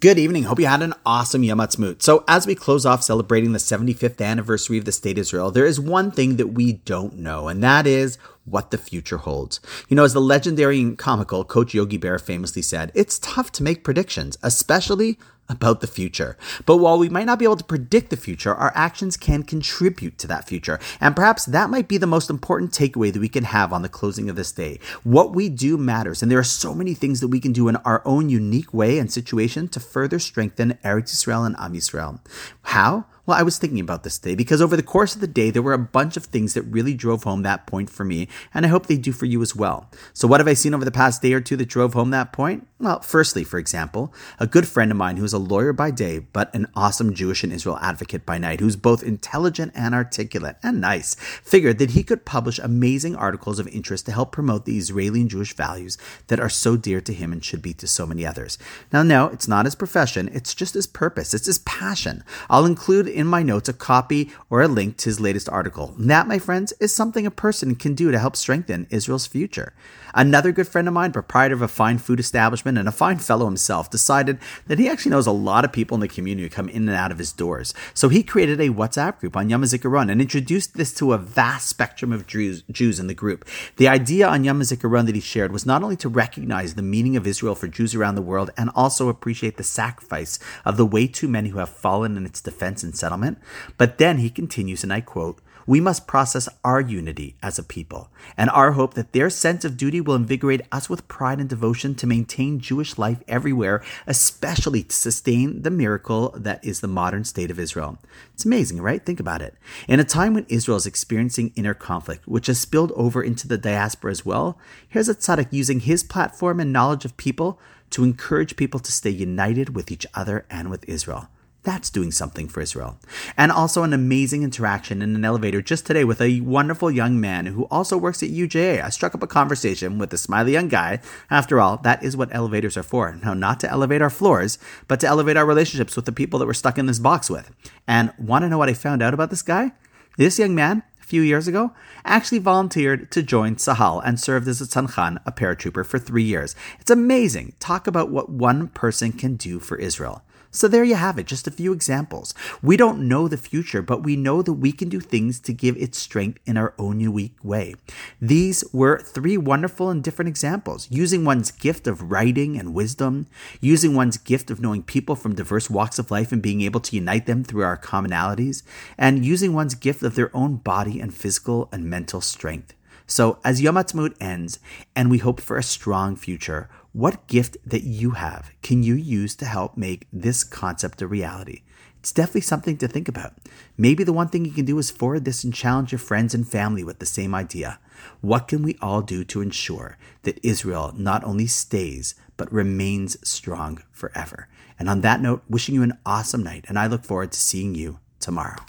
Good evening. Hope you had an awesome Yom. So, as we close off celebrating the 75th anniversary of the State of Israel, there is one thing that we don't know, and that is what the future holds. You know, as the legendary and comical Coach Yogi Berra famously said, it's tough to make predictions, especially about the future. But while we might not be able to predict the future, our actions can contribute to that future. And perhaps that might be the most important takeaway that we can have on the closing of this day. What we do matters, and there are so many things that we can do in our own unique way and situation to further strengthen Eretz Yisrael and Am Yisrael. How? Well, I was thinking about this today because over the course of the day, there were a bunch of things that really drove home that point for me, and I hope they do for you as well. So, what have I seen over the past day or two that drove home that point? Well, firstly, for example, a good friend of mine who's a lawyer by day, but an awesome Jewish and Israel advocate by night, who's both intelligent and articulate and nice, figured that he could publish amazing articles of interest to help promote the Israeli and Jewish values that are so dear to him and should be to so many others. Now, no, it's not his profession, it's just his purpose, it's his passion. I'll include in my notes a copy or a link to his latest article. And that, my friends, is something a person can do to help strengthen Israel's future. Another good friend of mine, proprietor of a fine food establishment and a fine fellow himself, decided that he actually knows a lot of people in the community who come in and out of his doors. So he created a WhatsApp group on Yom HaZikaron and introduced this to a vast spectrum of Jews, Jews in the group. The idea on Yom HaZikaron that he shared was not only to recognize the meaning of Israel for Jews around the world and also appreciate the sacrifice of the way too many who have fallen in its defense and settlement, but then he continues, and I quote, we must process our unity as a people and our hope that their sense of duty will invigorate us with pride and devotion to maintain Jewish life everywhere, especially to sustain the miracle that is the modern state of Israel. It's amazing, right? Think about it. In a time when Israel is experiencing inner conflict, which has spilled over into the diaspora as well, here's a tzaddik using his platform and knowledge of people to encourage people to stay united with each other and with Israel. That's doing something for Israel. And also an amazing interaction in an elevator just today with a wonderful young man who also works at UJA. I struck up a conversation with a smiley young guy. After all, that is what elevators are for. Now, not to elevate our floors, but to elevate our relationships with the people that we're stuck in this box with. And want to know what I found out about this guy? This young man a few years ago, actually volunteered to join Sahal and served as a tzanchan, a paratrooper, for three years. It's amazing. Talk about what one person can do for Israel. So there you have it, just a few examples. We don't know the future, but we know that we can do things to give it strength in our own unique way. These were three wonderful and different examples using one's gift of writing and wisdom, using one's gift of knowing people from diverse walks of life and being able to unite them through our commonalities, and using one's gift of their own body and physical and mental strength. So, as Yom Ha'atzmaut ends, and we hope for a strong future, what gift that you have can you use to help make this concept a reality? It's definitely something to think about. Maybe the one thing you can do is forward this and challenge your friends and family with the same idea. What can we all do to ensure that Israel not only stays, but remains strong forever? And on that note, wishing you an awesome night, and I look forward to seeing you tomorrow.